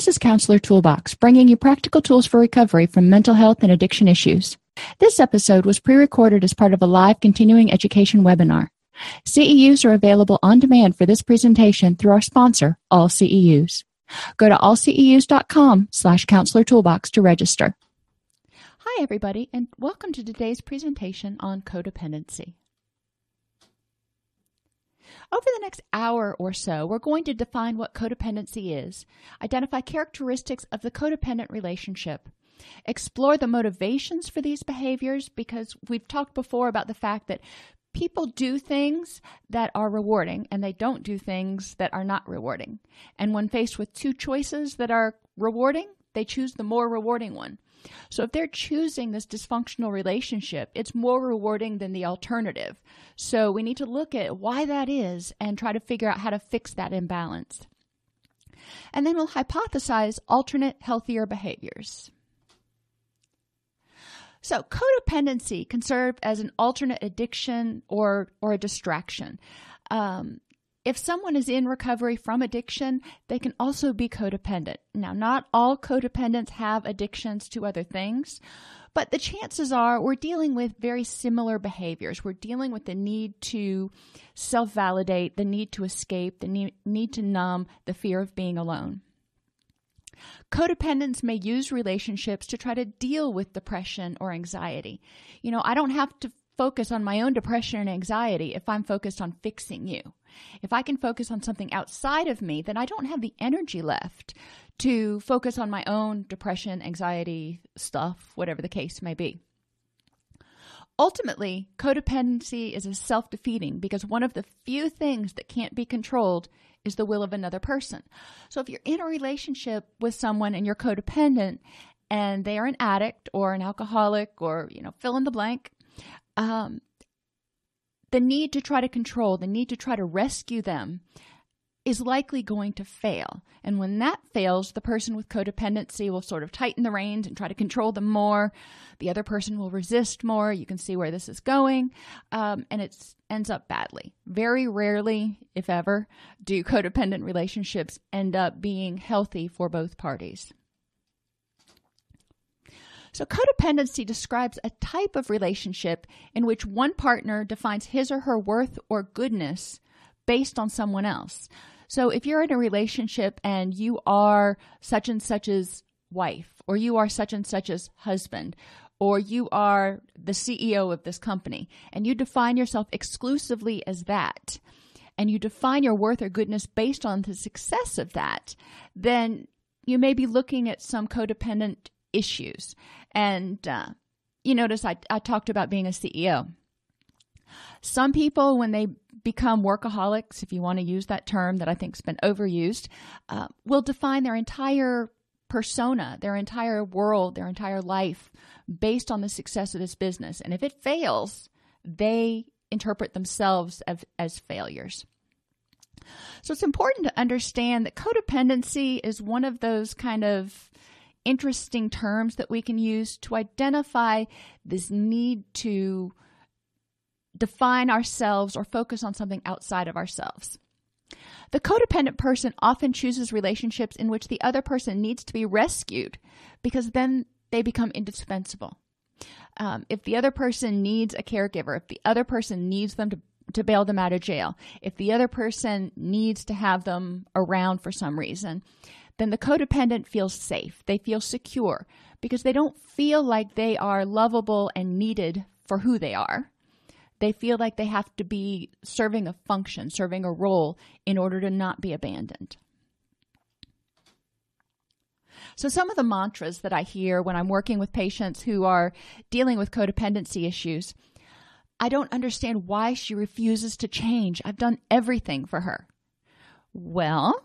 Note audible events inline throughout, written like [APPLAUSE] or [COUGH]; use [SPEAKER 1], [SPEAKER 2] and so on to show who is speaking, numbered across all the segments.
[SPEAKER 1] This is Counselor Toolbox, bringing you practical tools for recovery from mental health and addiction issues. This episode was pre recorded as part of a live continuing education webinar. CEUs are available on demand for this presentation through our sponsor, All CEUs. Go to allceus.com slash counselor toolbox to register. Hi, everybody, and welcome to today's presentation on codependency. Over the next hour or so, we're going to define what codependency is, identify characteristics of the codependent relationship, explore the motivations for these behaviors because we've talked before about the fact that people do things that are rewarding and they don't do things that are not rewarding. And when faced with two choices that are rewarding, they choose the more rewarding one. So if they're choosing this dysfunctional relationship, it's more rewarding than the alternative. So we need to look at why that is and try to figure out how to fix that imbalance. And then we'll hypothesize alternate healthier behaviors. So, codependency can serve as an alternate addiction or, or a distraction. Um, if someone is in recovery from addiction, they can also be codependent. Now, not all codependents have addictions to other things, but the chances are we're dealing with very similar behaviors. We're dealing with the need to self validate, the need to escape, the need, need to numb the fear of being alone. Codependents may use relationships to try to deal with depression or anxiety. You know, I don't have to focus on my own depression and anxiety if I'm focused on fixing you. If I can focus on something outside of me, then I don't have the energy left to focus on my own depression, anxiety stuff, whatever the case may be. Ultimately, codependency is a self defeating because one of the few things that can't be controlled is the will of another person. So if you're in a relationship with someone and you're codependent and they are an addict or an alcoholic or, you know, fill in the blank, um, the need to try to control, the need to try to rescue them is likely going to fail. And when that fails, the person with codependency will sort of tighten the reins and try to control them more. The other person will resist more. You can see where this is going. Um, and it ends up badly. Very rarely, if ever, do codependent relationships end up being healthy for both parties. So, codependency describes a type of relationship in which one partner defines his or her worth or goodness based on someone else. So, if you're in a relationship and you are such and such's wife, or you are such and such's husband, or you are the CEO of this company, and you define yourself exclusively as that, and you define your worth or goodness based on the success of that, then you may be looking at some codependent issues. And uh, you notice I, I talked about being a CEO. Some people, when they become workaholics, if you want to use that term that I think's been overused, uh, will define their entire persona, their entire world, their entire life based on the success of this business. And if it fails, they interpret themselves as, as failures. So it's important to understand that codependency is one of those kind of interesting terms that we can use to identify this need to define ourselves or focus on something outside of ourselves. The codependent person often chooses relationships in which the other person needs to be rescued because then they become indispensable. Um, if the other person needs a caregiver, if the other person needs them to, to bail them out of jail, if the other person needs to have them around for some reason, then the codependent feels safe. They feel secure because they don't feel like they are lovable and needed for who they are. They feel like they have to be serving a function, serving a role in order to not be abandoned. So, some of the mantras that I hear when I'm working with patients who are dealing with codependency issues I don't understand why she refuses to change. I've done everything for her. Well,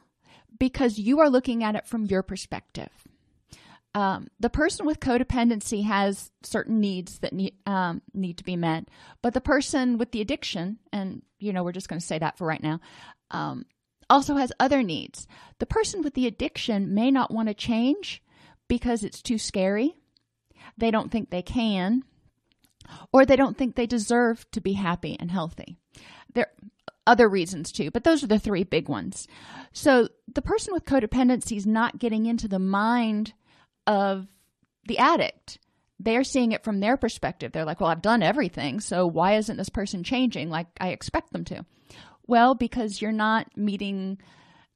[SPEAKER 1] because you are looking at it from your perspective. Um, the person with codependency has certain needs that need um, need to be met, but the person with the addiction, and you know we're just going to say that for right now, um, also has other needs. The person with the addiction may not want to change because it's too scary. They don't think they can, or they don't think they deserve to be happy and healthy. There other reasons too, but those are the three big ones. So the person with codependency is not getting into the mind of the addict. They're seeing it from their perspective. They're like, well, I've done everything, so why isn't this person changing like I expect them to? Well, because you're not meeting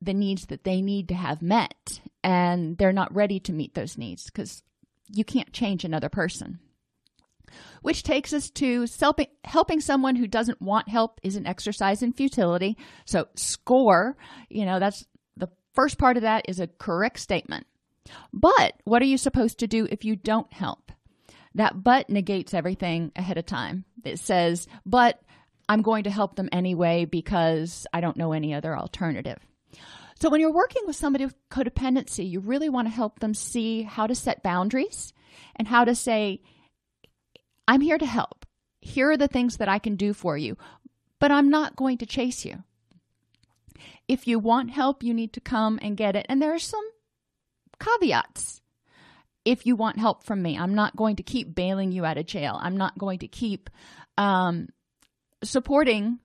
[SPEAKER 1] the needs that they need to have met, and they're not ready to meet those needs because you can't change another person. Which takes us to helping someone who doesn't want help is an exercise in futility. So, score, you know, that's the first part of that is a correct statement. But what are you supposed to do if you don't help? That but negates everything ahead of time. It says, but I'm going to help them anyway because I don't know any other alternative. So, when you're working with somebody with codependency, you really want to help them see how to set boundaries and how to say, I'm here to help. Here are the things that I can do for you, but I'm not going to chase you. If you want help, you need to come and get it. And there are some caveats. If you want help from me, I'm not going to keep bailing you out of jail. I'm not going to keep um, supporting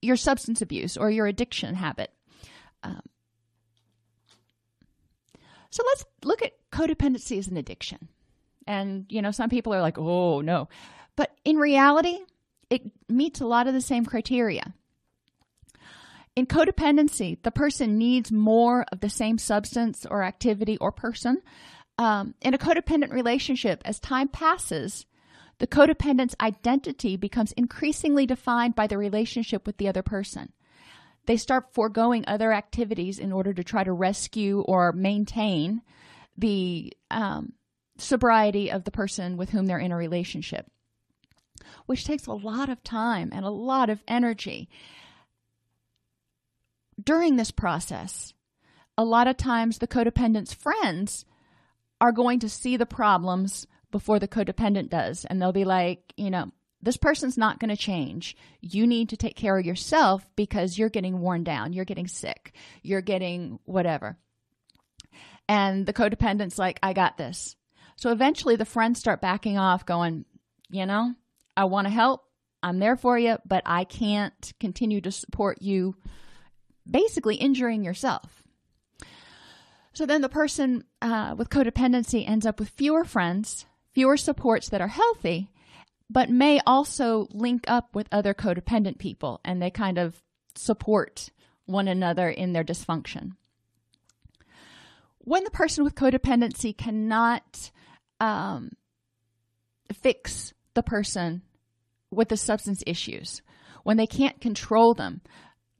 [SPEAKER 1] your substance abuse or your addiction habit. Um, so let's look at codependency as an addiction. And, you know, some people are like, oh, no. But in reality, it meets a lot of the same criteria. In codependency, the person needs more of the same substance or activity or person. Um, in a codependent relationship, as time passes, the codependent's identity becomes increasingly defined by the relationship with the other person. They start foregoing other activities in order to try to rescue or maintain the um, sobriety of the person with whom they're in a relationship, which takes a lot of time and a lot of energy. During this process, a lot of times the codependent's friends are going to see the problems before the codependent does. And they'll be like, you know, this person's not going to change. You need to take care of yourself because you're getting worn down. You're getting sick. You're getting whatever. And the codependent's like, I got this. So eventually the friends start backing off, going, you know, I want to help. I'm there for you, but I can't continue to support you, basically injuring yourself. So then the person uh, with codependency ends up with fewer friends, fewer supports that are healthy, but may also link up with other codependent people and they kind of support one another in their dysfunction. When the person with codependency cannot um, fix the person with the substance issues, when they can't control them,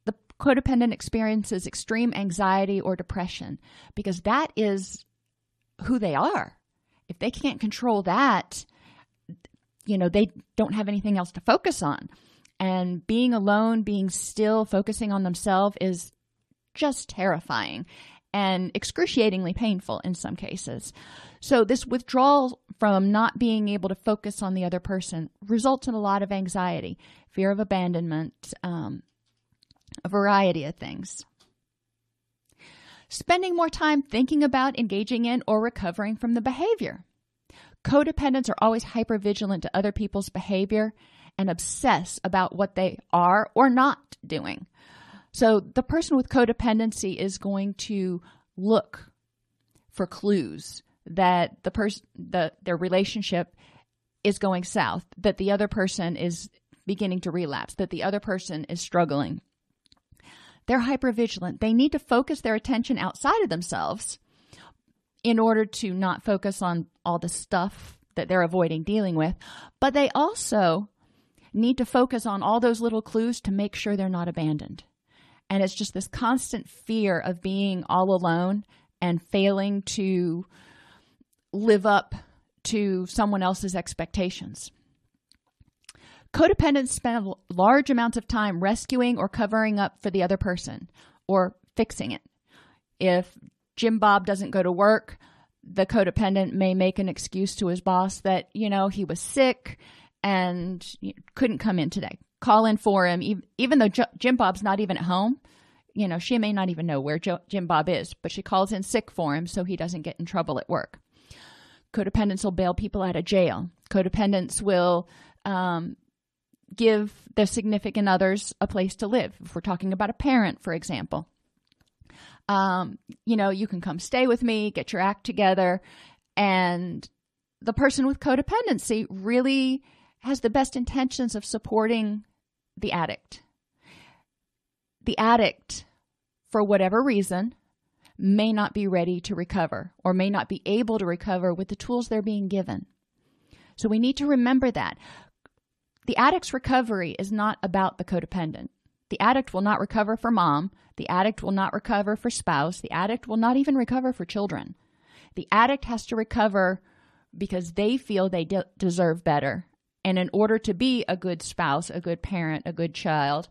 [SPEAKER 1] the codependent experiences extreme anxiety or depression because that is who they are. If they can't control that, you know, they don't have anything else to focus on. And being alone, being still, focusing on themselves is just terrifying and excruciatingly painful in some cases. So, this withdrawal from not being able to focus on the other person results in a lot of anxiety, fear of abandonment, um, a variety of things. Spending more time thinking about engaging in or recovering from the behavior. Codependents are always hypervigilant to other people's behavior and obsess about what they are or not doing. So the person with codependency is going to look for clues that the person the their relationship is going south, that the other person is beginning to relapse, that the other person is struggling. They're hypervigilant. They need to focus their attention outside of themselves in order to not focus on all the stuff that they're avoiding dealing with, but they also need to focus on all those little clues to make sure they're not abandoned. And it's just this constant fear of being all alone and failing to live up to someone else's expectations. Codependents spend large amounts of time rescuing or covering up for the other person or fixing it. If Jim Bob doesn't go to work, the codependent may make an excuse to his boss that, you know, he was sick and couldn't come in today. Call in for him, even though Jim Bob's not even at home. You know, she may not even know where Jim Bob is, but she calls in sick for him so he doesn't get in trouble at work. Codependents will bail people out of jail. Codependents will um, give their significant others a place to live. If we're talking about a parent, for example, um, you know, you can come stay with me, get your act together. And the person with codependency really has the best intentions of supporting the addict. The addict, for whatever reason, may not be ready to recover or may not be able to recover with the tools they're being given. So we need to remember that. The addict's recovery is not about the codependent. The addict will not recover for mom. The addict will not recover for spouse. The addict will not even recover for children. The addict has to recover because they feel they de- deserve better. And in order to be a good spouse, a good parent, a good child,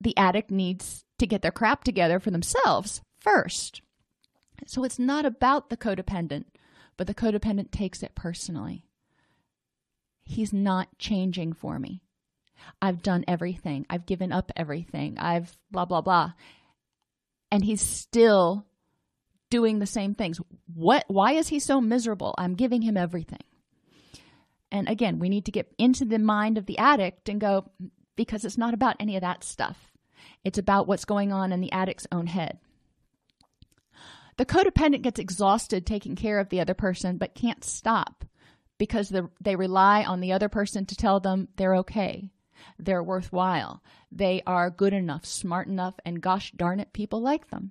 [SPEAKER 1] the addict needs to get their crap together for themselves first. So it's not about the codependent, but the codependent takes it personally. He's not changing for me. I've done everything. I've given up everything. I've blah, blah, blah. And he's still doing the same things. What, why is he so miserable? I'm giving him everything. And again, we need to get into the mind of the addict and go, mm, because it's not about any of that stuff. It's about what's going on in the addict's own head. The codependent gets exhausted taking care of the other person, but can't stop because they rely on the other person to tell them they're okay, they're worthwhile, they are good enough, smart enough, and gosh darn it, people like them.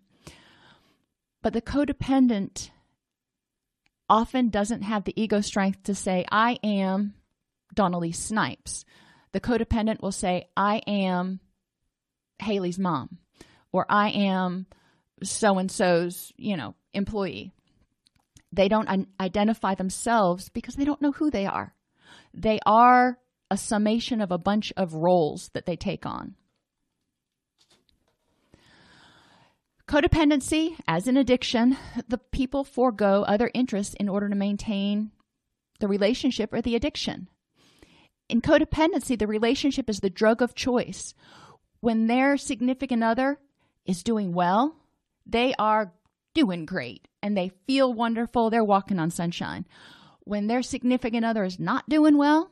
[SPEAKER 1] But the codependent often doesn't have the ego strength to say, I am Dawn-Elise Snipes. The codependent will say, I am Haley's mom, or I am so and so's, you know, employee. They don't identify themselves because they don't know who they are. They are a summation of a bunch of roles that they take on. Codependency, as an addiction, the people forego other interests in order to maintain the relationship or the addiction. In codependency, the relationship is the drug of choice. When their significant other is doing well, they are doing great and they feel wonderful. They're walking on sunshine. When their significant other is not doing well,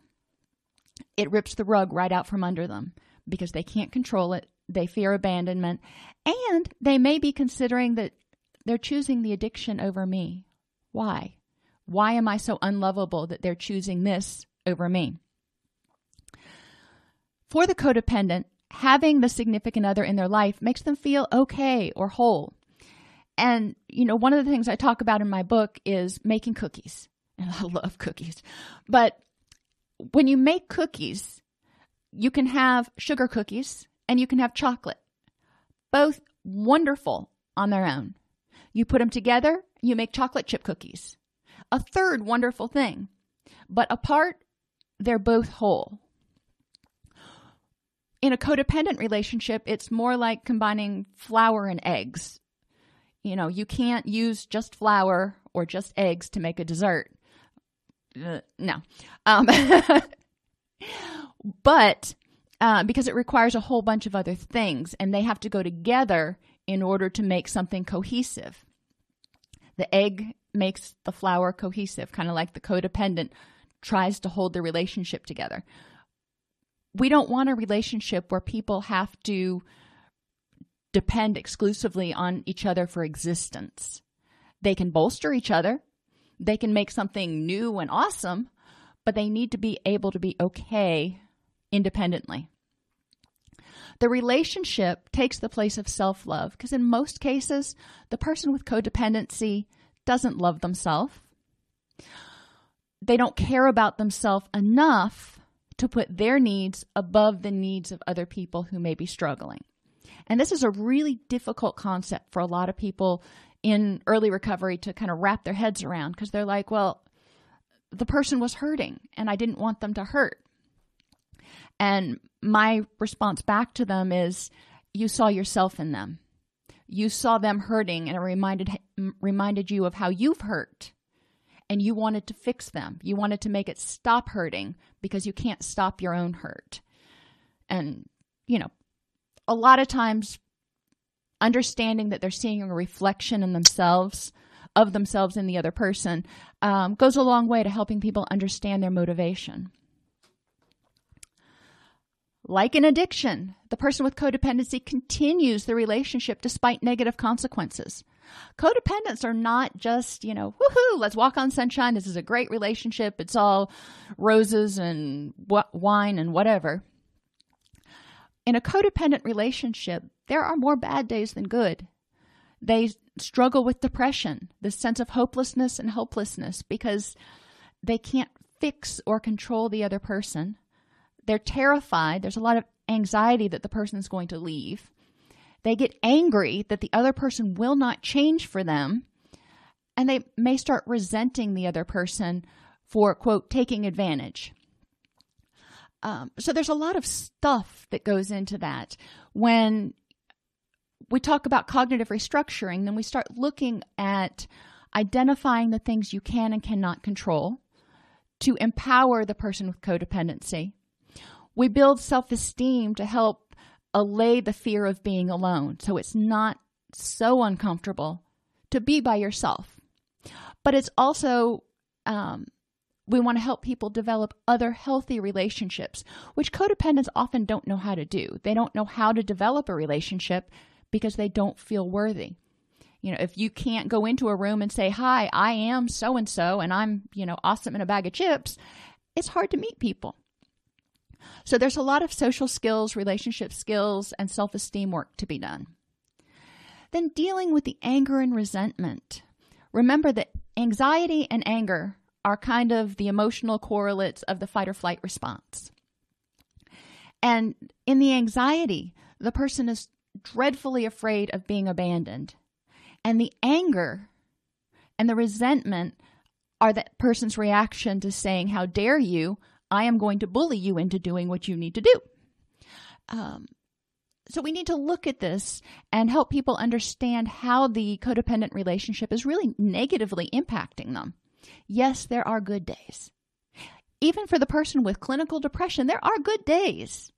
[SPEAKER 1] it rips the rug right out from under them because they can't control it. They fear abandonment. And they may be considering that they're choosing the addiction over me. Why? Why am I so unlovable that they're choosing this over me? For the codependent, having the significant other in their life makes them feel okay or whole. And, you know, one of the things I talk about in my book is making cookies. [LAUGHS] And I love cookies. But when you make cookies, you can have sugar cookies and you can have chocolate. Both wonderful on their own. You put them together, you make chocolate chip cookies. A third wonderful thing. But apart, they're both whole. In a codependent relationship, it's more like combining flour and eggs you know, you can't use just flour or just eggs to make a dessert. Uh, no. Um, [LAUGHS] but uh, because it requires a whole bunch of other things and they have to go together in order to make something cohesive. The egg makes the flour cohesive, kind of like the codependent tries to hold the relationship together. We don't want a relationship where people have to depend exclusively on each other for existence. They can bolster each other, they can make something new and awesome, but they need to be able to be okay independently. The relationship takes the place of self love because, in most cases, the person with codependency doesn't love themselves. They don't care about themselves enough to put their needs above the needs of other people who may be struggling. And this is a really difficult concept for a lot of people in early recovery to kind of wrap their heads around because they're like, well, the person was hurting and I didn't want them to hurt. And my response back to them is, you saw yourself in them. You saw them hurting and it reminded reminded you of how you've hurt. And you wanted to fix them. You wanted to make it stop hurting because you can't stop your own hurt. And you know, a lot of times understanding that they're seeing a reflection in themselves of themselves in the other person um, goes a long way to helping people understand their motivation. Like an addiction, the person with codependency continues the relationship despite negative consequences. Codependents are not just, you know, woohoo, let's walk on sunshine. This is a great relationship. It's all roses and wine and whatever. In a codependent relationship, there are more bad days than good. They struggle with depression, the sense of hopelessness and hopelessness because they can't fix or control the other person. They're terrified. There's a lot of anxiety that the person is going to leave. They get angry that the other person will not change for them. And they may start resenting the other person for, quote, taking advantage. Um, so there's a lot of stuff that goes into that. When we talk about cognitive restructuring, then we start looking at identifying the things you can and cannot control to empower the person with codependency. We build self esteem to help allay the fear of being alone so it's not so uncomfortable to be by yourself. But it's also, um, we want to help people develop other healthy relationships, which codependents often don't know how to do. They don't know how to develop a relationship because they don't feel worthy. You know, if you can't go into a room and say, Hi, I am so and so, and I'm, you know, awesome in a bag of chips, it's hard to meet people. So there's a lot of social skills, relationship skills, and self esteem work to be done. Then dealing with the anger and resentment. Remember that anxiety and anger are kind of the emotional correlates of the fight or flight response. And in the anxiety, the person is dreadfully afraid of being abandoned. And the anger and the resentment are that person's reaction to saying, How dare you? I am going to bully you into doing what you need to do. Um, so we need to look at this and help people understand how the codependent relationship is really negatively impacting them. Yes, there are good days. Even for the person with clinical depression, there are good days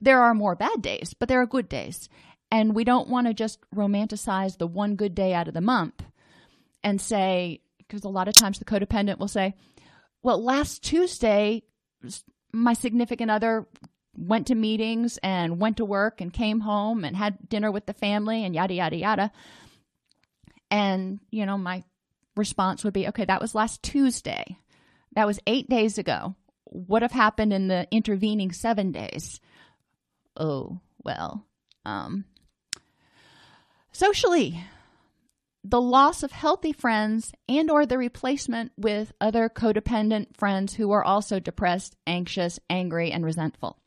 [SPEAKER 1] there are more bad days, but there are good days. And we don't want to just romanticize the one good day out of the month and say, because a lot of times the codependent will say, well, last Tuesday, my significant other went to meetings and went to work and came home and had dinner with the family and yada, yada, yada. And, you know, my response would be, okay, that was last Tuesday. That was eight days ago. What have happened in the intervening seven days? oh, well, um, socially, the loss of healthy friends and or the replacement with other codependent friends who are also depressed, anxious, angry, and resentful.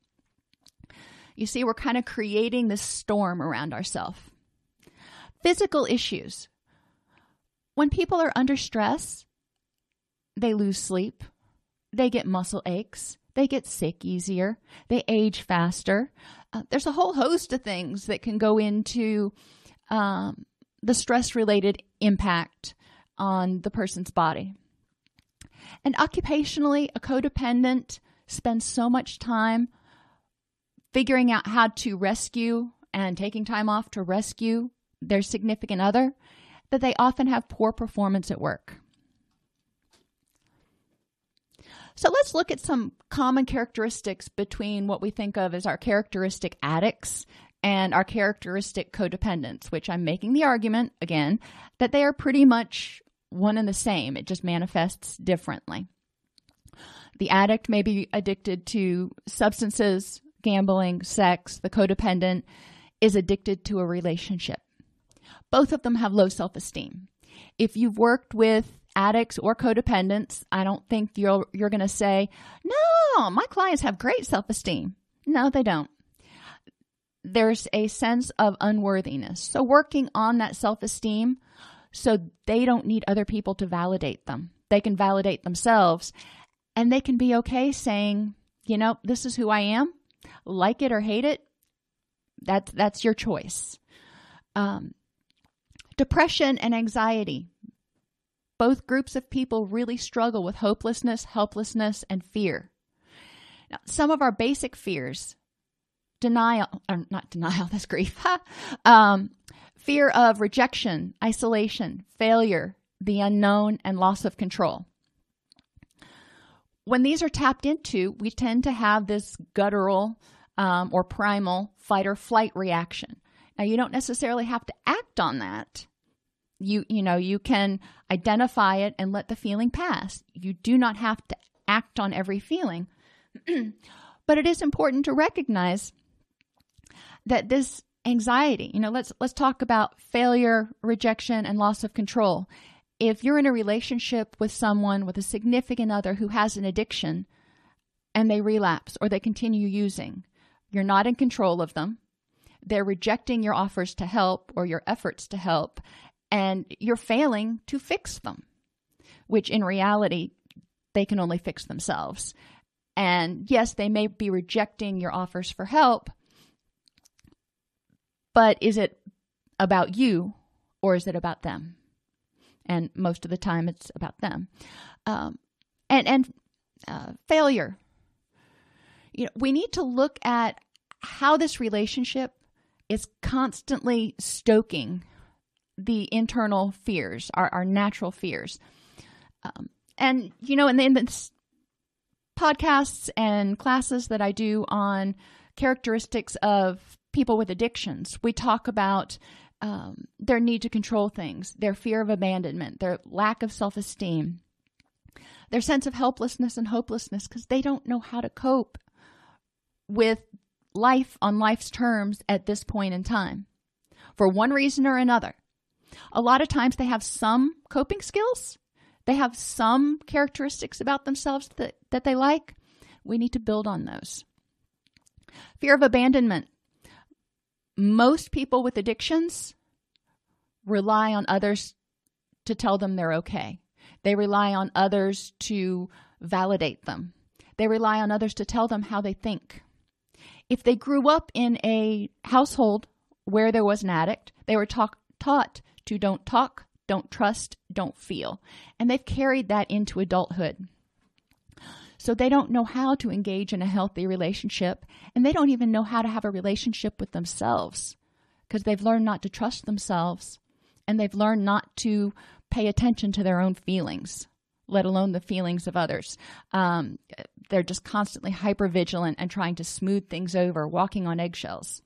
[SPEAKER 1] You see, we're kind of creating this storm around ourselves. Physical issues. When people are under stress, they lose sleep, they get muscle aches, they get sick easier, they age faster. Uh, there's a whole host of things that can go into um, the stress related impact on the person's body. And occupationally, a codependent spends so much time figuring out how to rescue and taking time off to rescue their significant other that they often have poor performance at work. So let's look at some common characteristics between what we think of as our characteristic addicts and our characteristic codependents, which I'm making the argument again that they are pretty much one and the same. It just manifests differently. The addict may be addicted to substances, gambling, sex. The codependent is addicted to a relationship. Both of them have low self esteem. If you've worked with addicts or codependents, I don't think you're you're going to say, "No, my clients have great self-esteem." No, they don't. There's a sense of unworthiness. So working on that self-esteem so they don't need other people to validate them. They can validate themselves and they can be okay saying, you know, this is who I am. Like it or hate it, that's that's your choice. Um, depression and anxiety. Both groups of people really struggle with hopelessness, helplessness, and fear. Now, some of our basic fears denial, or not denial, [LAUGHS] that's grief, [LAUGHS] um, fear of rejection, isolation, failure, the unknown, and loss of control. When these are tapped into, we tend to have this guttural um, or primal fight or flight reaction. Now, you don't necessarily have to act on that. You, you know, you can identify it and let the feeling pass. You do not have to act on every feeling. [CLEARS THROAT] but it is important to recognize that this anxiety, you know, let's let's talk about failure, rejection and loss of control. If you're in a relationship with someone with a significant other who has an addiction and they relapse or they continue using, you're not in control of them. They're rejecting your offers to help or your efforts to help, and you're failing to fix them, which in reality, they can only fix themselves. And yes, they may be rejecting your offers for help, but is it about you or is it about them? And most of the time, it's about them. Um, and and uh, failure. You know, we need to look at how this relationship is constantly stoking the internal fears, our, our natural fears. Um, and, you know, in the, in the podcasts and classes that I do on characteristics of people with addictions. We talk about um, their need to control things, their fear of abandonment, their lack of self esteem, their sense of helplessness and hopelessness because they don't know how to cope with life on life's terms at this point in time for one reason or another. A lot of times they have some coping skills, they have some characteristics about themselves that, that they like. We need to build on those. Fear of abandonment most people with addictions rely on others to tell them they're okay. They rely on others to validate them. They rely on others to tell them how they think. If they grew up in a household where there was an addict, they were talk, taught to don't talk, don't trust, don't feel. And they've carried that into adulthood. So they don't know how to engage in a healthy relationship, and they don't even know how to have a relationship with themselves because they've learned not to trust themselves and they've learned not to pay attention to their own feelings, let alone the feelings of others. Um, they're just constantly hyper vigilant and trying to smooth things over, walking on eggshells.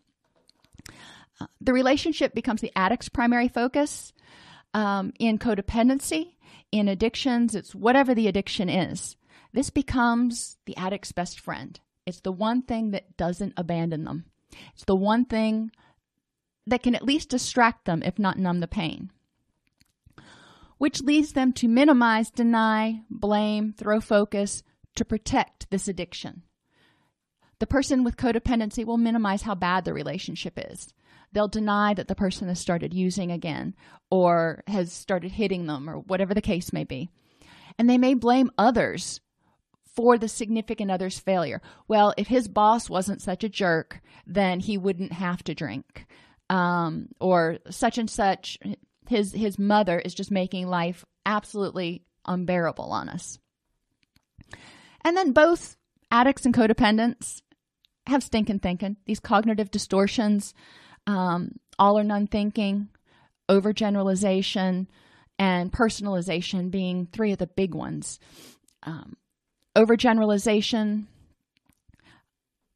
[SPEAKER 1] Uh, the relationship becomes the addict's primary focus. Um, in codependency, in addictions, it's whatever the addiction is. This becomes the addict's best friend. It's the one thing that doesn't abandon them. It's the one thing that can at least distract them, if not numb the pain, which leads them to minimize, deny, blame, throw focus to protect this addiction. The person with codependency will minimize how bad the relationship is. They'll deny that the person has started using again or has started hitting them or whatever the case may be. And they may blame others for the significant other's failure. Well, if his boss wasn't such a jerk, then he wouldn't have to drink. Um, or such and such, his his mother is just making life absolutely unbearable on us. And then both addicts and codependents have stinking thinking, these cognitive distortions, um, all or none thinking, overgeneralization, and personalization being three of the big ones. Um, overgeneralization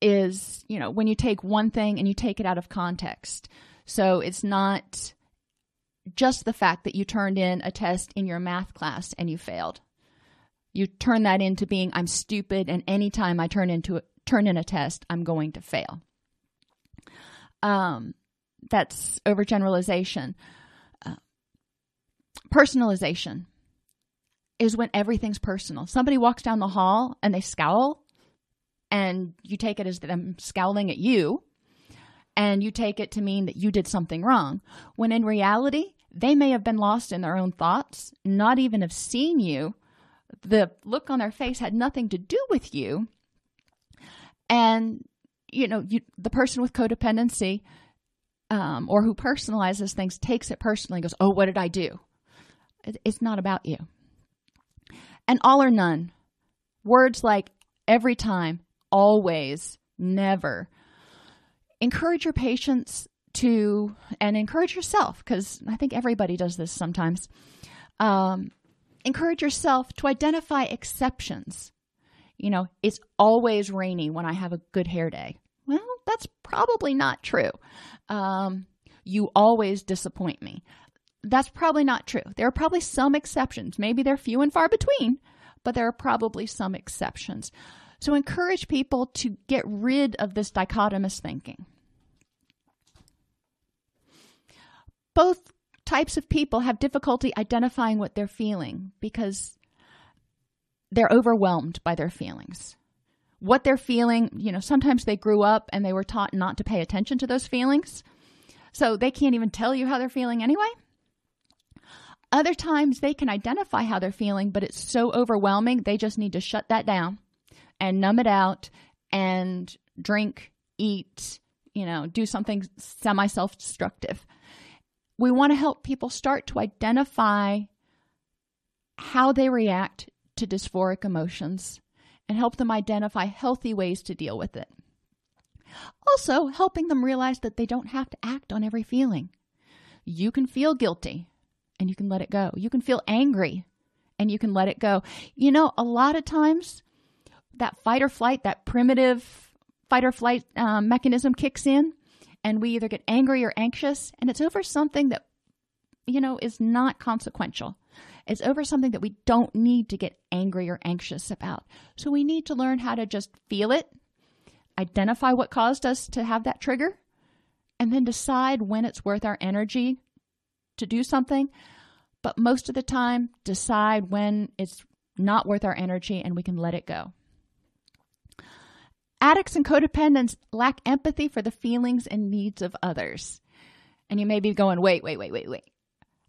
[SPEAKER 1] is, you know, when you take one thing and you take it out of context. So it's not just the fact that you turned in a test in your math class and you failed. You turn that into being I'm stupid and anytime I turn into a, turn in a test, I'm going to fail. Um, that's overgeneralization. Uh, personalization is when everything's personal. Somebody walks down the hall and they scowl, and you take it as them scowling at you, and you take it to mean that you did something wrong. When in reality, They may have been lost in their own thoughts, not even have seen you. The look on their face had nothing to do with you. And, you know, you, the person with codependency um, or who personalizes things takes it personally and goes, Oh, what did I do? It's not about you. And all or none. Words like every time, always, never. Encourage your patients to, and encourage yourself, because I think everybody does this sometimes. Um, encourage yourself to identify exceptions. You know, it's always rainy when I have a good hair day. Well, that's probably not true. Um, you always disappoint me. That's probably not true. There are probably some exceptions. Maybe they're few and far between, but there are probably some exceptions. So encourage people to get rid of this dichotomous thinking. Both types of people have difficulty identifying what they're feeling because they're overwhelmed by their feelings. What they're feeling, you know, sometimes they grew up and they were taught not to pay attention to those feelings. So they can't even tell you how they're feeling anyway. Other times they can identify how they're feeling, but it's so overwhelming, they just need to shut that down and numb it out and drink, eat, you know, do something semi self destructive. We want to help people start to identify how they react to dysphoric emotions and help them identify healthy ways to deal with it. Also, helping them realize that they don't have to act on every feeling. You can feel guilty and you can let it go. You can feel angry and you can let it go. You know, a lot of times that fight or flight, that primitive fight or flight um, mechanism kicks in, and we either get angry or anxious, and it's over something that, you know, is not consequential. It's over something that we don't need to get angry or anxious about. So we need to learn how to just feel it, identify what caused us to have that trigger, and then decide when it's worth our energy to do something, but most of the time, decide when it's not worth our energy and we can let it go. Addicts and codependents lack empathy for the feelings and needs of others. And you may be going, wait, wait, wait, wait, wait.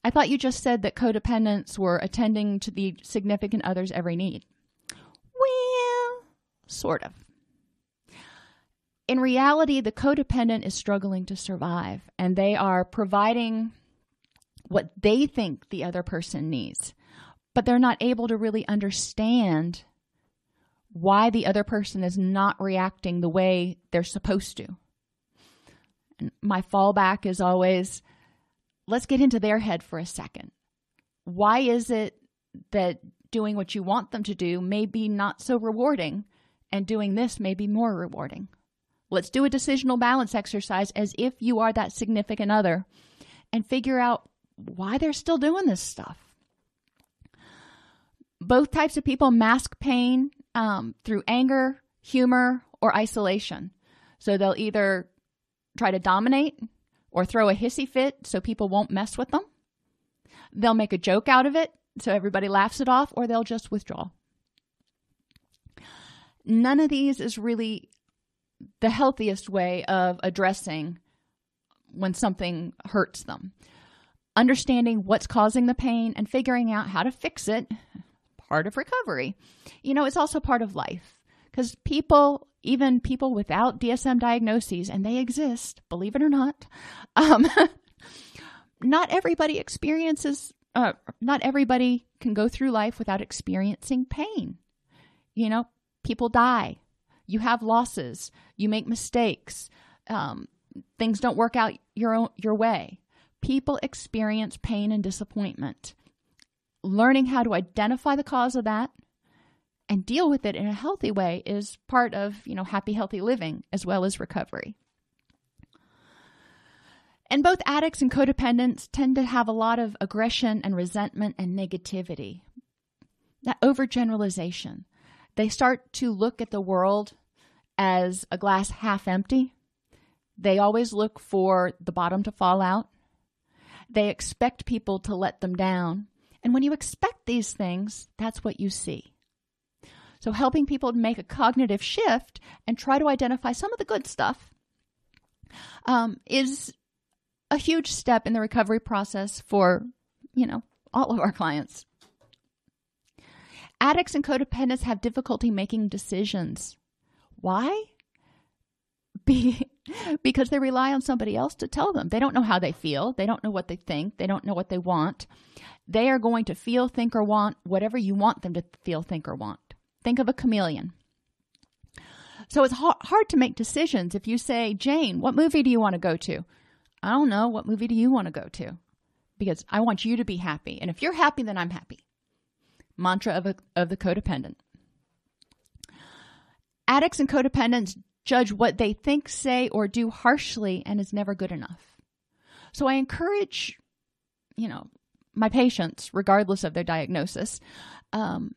[SPEAKER 1] I thought you just said that codependents were attending to the significant other's every need. Well, sort of. In reality, the codependent is struggling to survive, and they are providing what they think the other person needs, but they're not able to really understand why the other person is not reacting the way they're supposed to. And my fallback is always let's get into their head for a second. Why is it that doing what you want them to do may be not so rewarding and doing this may be more rewarding? Let's do a decisional balance exercise as if you are that significant other and figure out why they're still doing this stuff. Both types of people mask pain um, through anger, humor, or isolation. So they'll either try to dominate or throw a hissy fit so people won't mess with them. They'll make a joke out of it so everybody laughs it off, or they'll just withdraw. None of these is really the healthiest way of addressing when something hurts them understanding what's causing the pain and figuring out how to fix it part of recovery. You know it's also part of life. Because people even people without dsm diagnoses and they exist believe it or not [LAUGHS] um, not everybody experiences uh, not everybody can go through life without experiencing pain. You know people die. You have losses. You make mistakes. Um, things don't work out your own your way. People experience pain and disappointment. Learning how to identify the cause of that and deal with it in a healthy way is part of, you know, happy healthy living as well as recovery. And both addicts and codependents tend to have a lot of aggression and resentment and negativity. That overgeneralization. They start to look at the world as a glass half empty. They always look for the bottom to fall out. They expect people to let them down. And when you expect these things, that's what you see. So, helping people make a cognitive shift and try to identify some of the good stuff um, is a huge step in the recovery process for, you know, all of our clients. Addicts and codependents have difficulty making decisions. Why? [LAUGHS] Be, because they rely on somebody else to tell them. They don't know how they feel. They don't know what they think. They don't know what they want. They are going to feel, think, or want whatever you want them to feel, think, or want. Think of a chameleon. So it's hard to make decisions if you say, Jane, what movie do you want to go to? I don't know. What movie do you want to go to? Because I want you to be happy. And if you're happy, then I'm happy. Mantra of, a, of the codependent. Addicts and codependents judge what they think, say, or do harshly and is never good enough. So I encourage, you know, my patients, regardless of their diagnosis, um,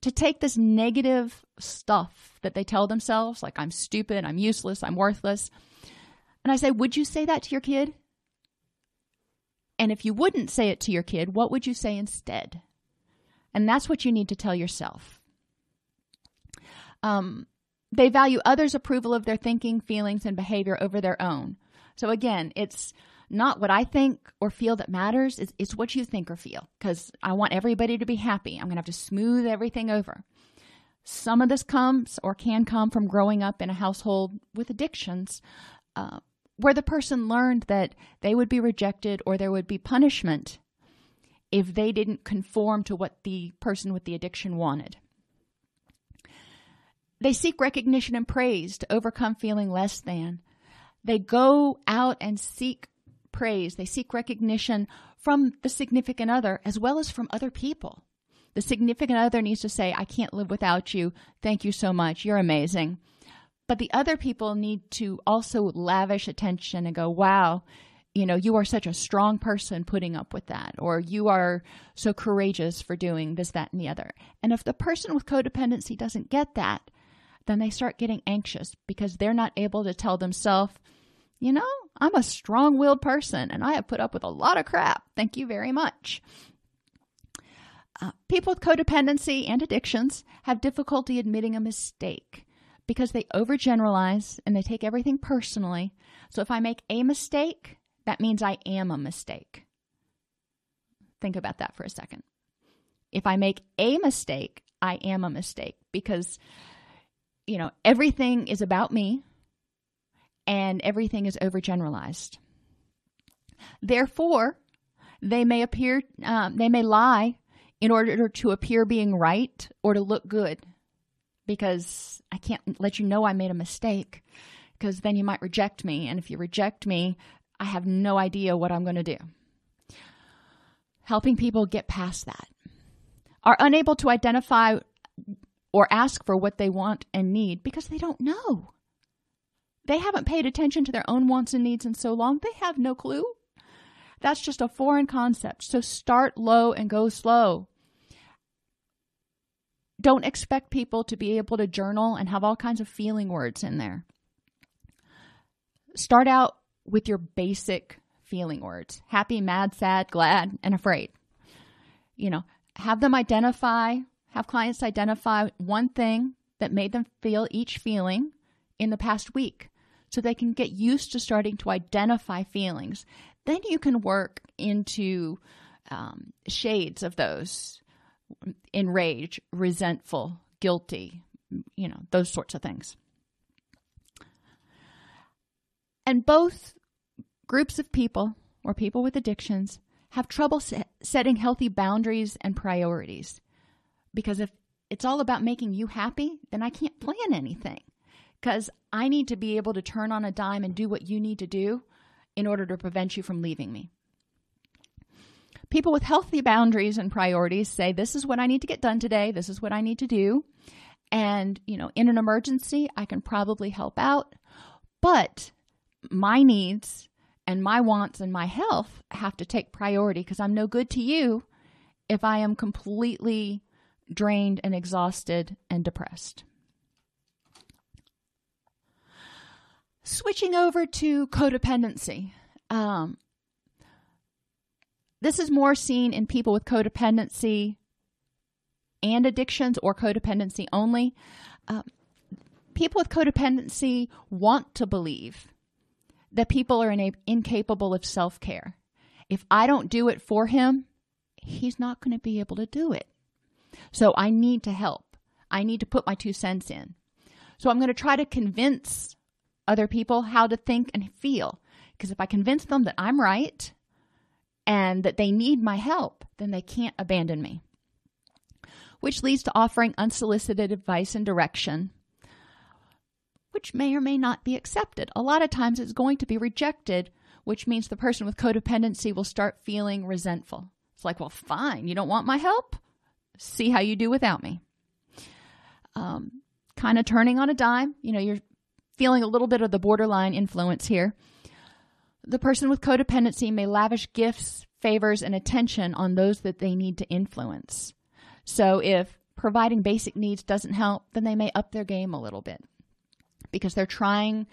[SPEAKER 1] to take this negative stuff that they tell themselves, like I'm stupid, I'm useless, I'm worthless. And I say, would you say that to your kid? And if you wouldn't say it to your kid, what would you say instead? And that's what you need to tell yourself. Um, they value others' approval of their thinking, feelings, and behavior over their own. So again, it's not what I think or feel that matters, it's, it's what you think or feel. Because I want everybody to be happy. I'm going to have to smooth everything over. Some of this comes or can come from growing up in a household with addictions uh, where the person learned that they would be rejected or there would be punishment if they didn't conform to what the person with the addiction wanted. They seek recognition and praise to overcome feeling less than. They go out and seek praise. They seek recognition from the significant other as well as from other people. The significant other needs to say, I can't live without you. Thank you so much. You're amazing. But the other people need to also lavish attention and go, wow, you know, you are such a strong person putting up with that, or you are so courageous for doing this, that, and the other. And if the person with codependency doesn't get that, then they start getting anxious because they're not able to tell themselves, you know, I'm a strong willed person and I have put up with a lot of crap. Thank you very much. Uh, people with codependency and addictions have difficulty admitting a mistake because they overgeneralize and they take everything personally. So if I make a mistake, that means I am a mistake. Think about that for a second. If I make a mistake, I am a mistake because you know, everything is about me and everything is overgeneralized. Therefore, they may appear, um, they may lie in order to appear being right or to look good because I can't let you know I made a mistake because then you might reject me. And if you reject me, I have no idea what I'm going to do. Helping people get past that. Are unable to identify or ask for what they want and need because they don't know. They haven't paid attention to their own wants and needs in so long, they have no clue. That's just a foreign concept. So start low and go slow. Don't expect people to be able to journal and have all kinds of feeling words in there. Start out with your basic feeling words happy, mad, sad, glad, and afraid. You know, have them identify have clients identify one thing that made them feel each feeling in the past week so they can get used to starting to identify feelings. Then you can work into um, shades of those enraged, resentful, guilty, you know, those sorts of things. And both groups of people or people with addictions have trouble setting healthy boundaries and priorities. Because if it's all about making you happy, then I can't plan anything. Because I need to be able to turn on a dime and do what you need to do in order to prevent you from leaving me. People with healthy boundaries and priorities say, This is what I need to get done today. This is what I need to do. And, you know, in an emergency, I can probably help out. But my needs and my wants and my health have to take priority because I'm no good to you if I am completely drained and exhausted and depressed. Switching over to codependency. Um, this is more seen in people with codependency and addictions or codependency only. Uh, people with codependency want to believe that people are ina- incapable of self care. If I don't do it for him, he's not going to be able to do it. So I need to help. I need to put my two cents in. So I'm going to try to convince other people how to think and feel. Because if I convince them that I'm right and that they need my help, then they can't abandon me. Which leads to offering unsolicited advice and direction, which may or may not be accepted. A lot of times it's going to be rejected, which means the person with codependency will start feeling resentful. It's like, well, fine, you don't want my help? See how you do without me. Um, kind of turning on a dime. You know, you're feeling a little bit of the borderline influence here. The person with codependency may lavish gifts, favors, and attention on those that they need to influence. So if providing basic needs doesn't help, then they may up their game a little bit because they're trying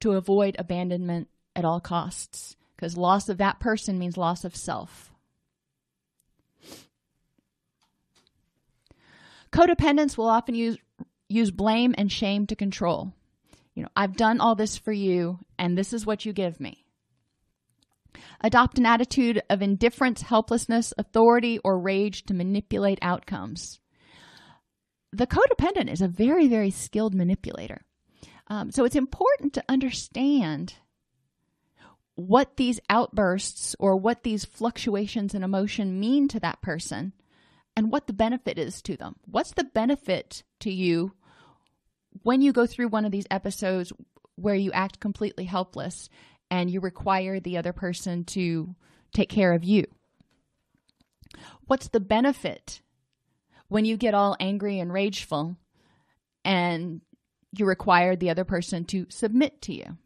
[SPEAKER 1] to avoid abandonment at all costs because loss of that person means loss of self. Codependents will often use use blame and shame to control. You know, I've done all this for you, and this is what you give me. Adopt an attitude of indifference, helplessness, authority, or rage to manipulate outcomes. The codependent is a very, very skilled manipulator. Um, so it's important to understand what these outbursts or what these fluctuations in emotion mean to that person and what the benefit is to them. What's the benefit to you when you go through one of these episodes where you act completely helpless and you require the other person to take care of you? What's the benefit when you get all angry and rageful and you require the other person to submit to you?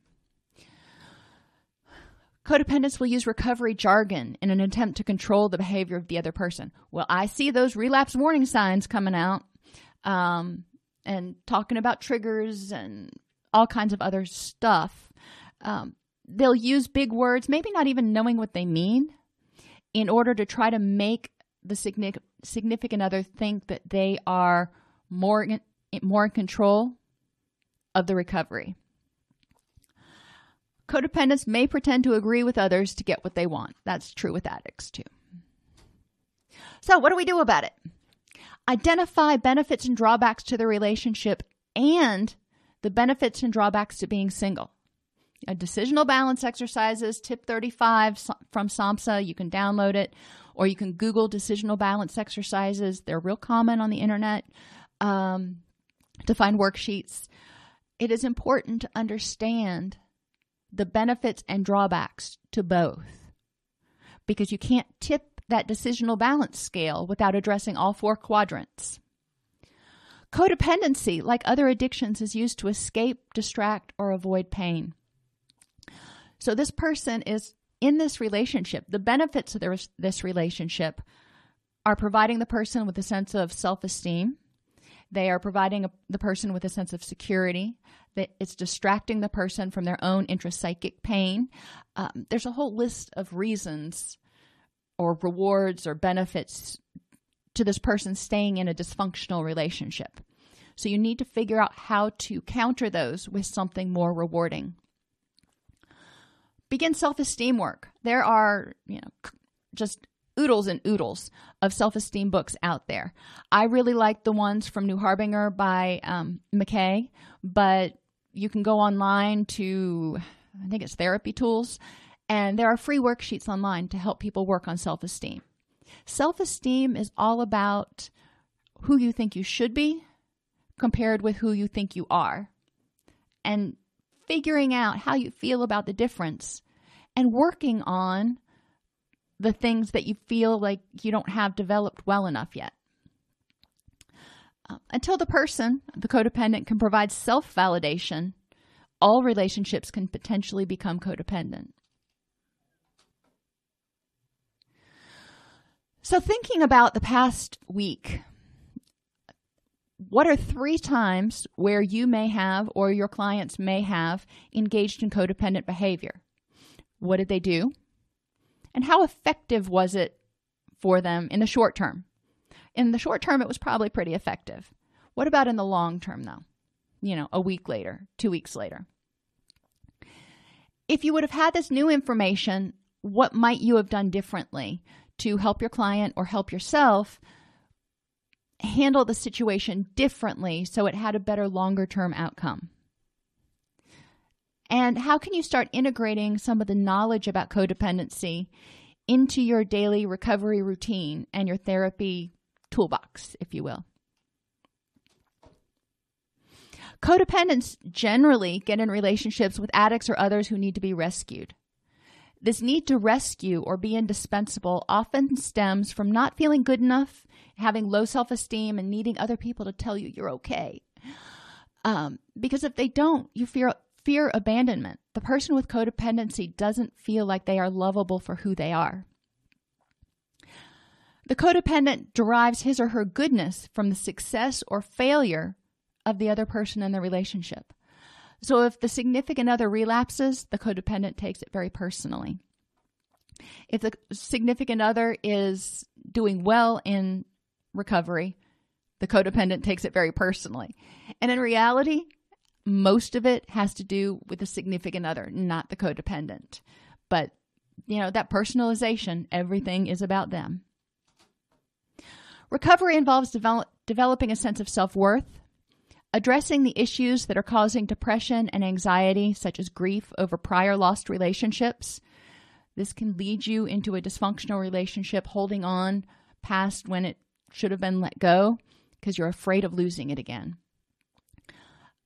[SPEAKER 1] Codependents will use recovery jargon in an attempt to control the behavior of the other person. Well, I see those relapse warning signs coming out. Um, and talking about triggers and all kinds of other stuff. Um, they'll use big words, maybe not even knowing what they mean, in order to try to make the significant other think that they are more in, more in control of the recovery. Codependents may pretend to agree with others to get what they want. That's true with addicts too. So, what do we do about it? Identify benefits and drawbacks to the relationship and the benefits and drawbacks to being single. A decisional balance exercises, tip 35 from SAMHSA. You can download it or you can Google decisional balance exercises. They're real common on the internet um, to find worksheets. It is important to understand the benefits and drawbacks to both because you can't tip that decisional balance scale without addressing all four quadrants. Codependency, like other addictions, is used to escape, distract, or avoid pain. So this person is in this relationship. The benefits of this relationship are providing the person with a sense of self esteem. They are providing a, the person with a sense of security. That it's distracting the person from their own intrapsychic pain. Um, there's a whole list of reasons or rewards or benefits to this person staying in a dysfunctional relationship. So you need to figure out how to counter those with something more rewarding. Begin self-esteem work. There are, you know, just oodles and oodles of self-esteem books out there. I really like the ones from New Harbinger by um, McKay, but you can go online to I think it's Therapy Tools and there are free worksheets online to help people work on self esteem. Self esteem is all about who you think you should be compared with who you think you are, and figuring out how you feel about the difference and working on the things that you feel like you don't have developed well enough yet. Uh, until the person, the codependent, can provide self validation, all relationships can potentially become codependent. So, thinking about the past week, what are three times where you may have or your clients may have engaged in codependent behavior? What did they do? And how effective was it for them in the short term? In the short term, it was probably pretty effective. What about in the long term, though? You know, a week later, two weeks later. if you would have had this new information, what might you have done differently to help your client or help yourself handle the situation differently so it had a better longer term outcome? And how can you start integrating some of the knowledge about codependency into your daily recovery routine and your therapy toolbox, if you will? Codependents generally get in relationships with addicts or others who need to be rescued. This need to rescue or be indispensable often stems from not feeling good enough, having low self esteem, and needing other people to tell you you're okay. Um, because if they don't, you fear fear abandonment. The person with codependency doesn't feel like they are lovable for who they are. The codependent derives his or her goodness from the success or failure of the other person in the relationship. So if the significant other relapses, the codependent takes it very personally. If the significant other is doing well in recovery, the codependent takes it very personally. And in reality, most of it has to do with the significant other, not the codependent. But, you know, that personalization, everything is about them. Recovery involves develop, developing a sense of self worth, addressing the issues that are causing depression and anxiety, such as grief over prior lost relationships. This can lead you into a dysfunctional relationship, holding on past when it should have been let go because you're afraid of losing it again.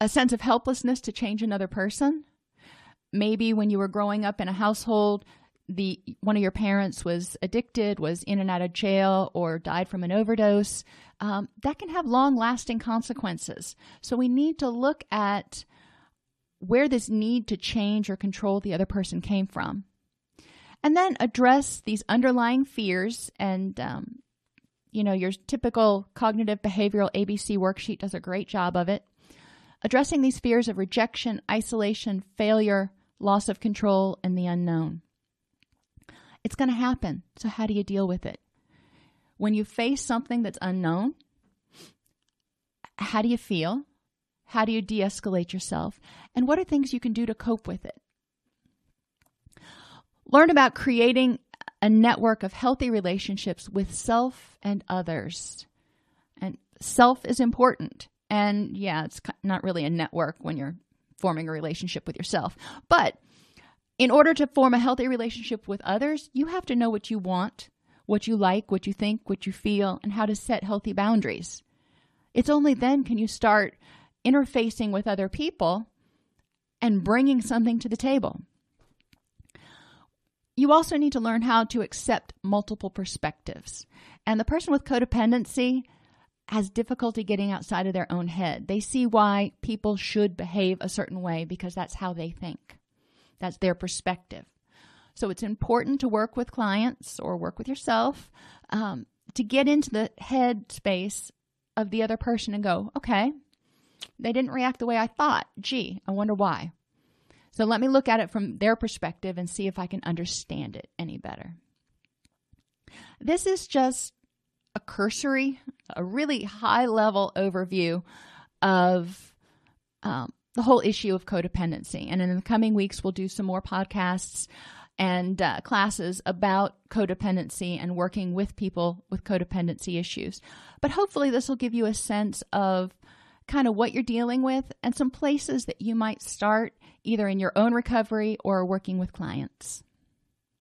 [SPEAKER 1] A sense of helplessness to change another person. Maybe when you were growing up in a household, the one of your parents was addicted, was in and out of jail, or died from an overdose, um, that can have long lasting consequences. So we need to look at where this need to change or control the other person came from. And then address these underlying fears. And, um, you know, your typical cognitive behavioral ABC worksheet does a great job of it. Addressing these fears of rejection, isolation, failure, loss of control, and the unknown. It's going to happen. So, how do you deal with it? When you face something that's unknown, how do you feel? How do you de escalate yourself? And what are things you can do to cope with it? Learn about creating a network of healthy relationships with self and others. And self is important. And yeah, it's not really a network when you're forming a relationship with yourself. But in order to form a healthy relationship with others, you have to know what you want, what you like, what you think, what you feel, and how to set healthy boundaries. It's only then can you start interfacing with other people and bringing something to the table. You also need to learn how to accept multiple perspectives. And the person with codependency has difficulty getting outside of their own head. They see why people should behave a certain way because that's how they think. That's their perspective. So it's important to work with clients or work with yourself um, to get into the head space of the other person and go, okay, they didn't react the way I thought. Gee, I wonder why. So let me look at it from their perspective and see if I can understand it any better. This is just a cursory, a really high level overview of um, the whole issue of codependency. And in the coming weeks, we'll do some more podcasts and uh, classes about codependency and working with people with codependency issues. But hopefully, this will give you a sense of kind of what you're dealing with and some places that you might start either in your own recovery or working with clients.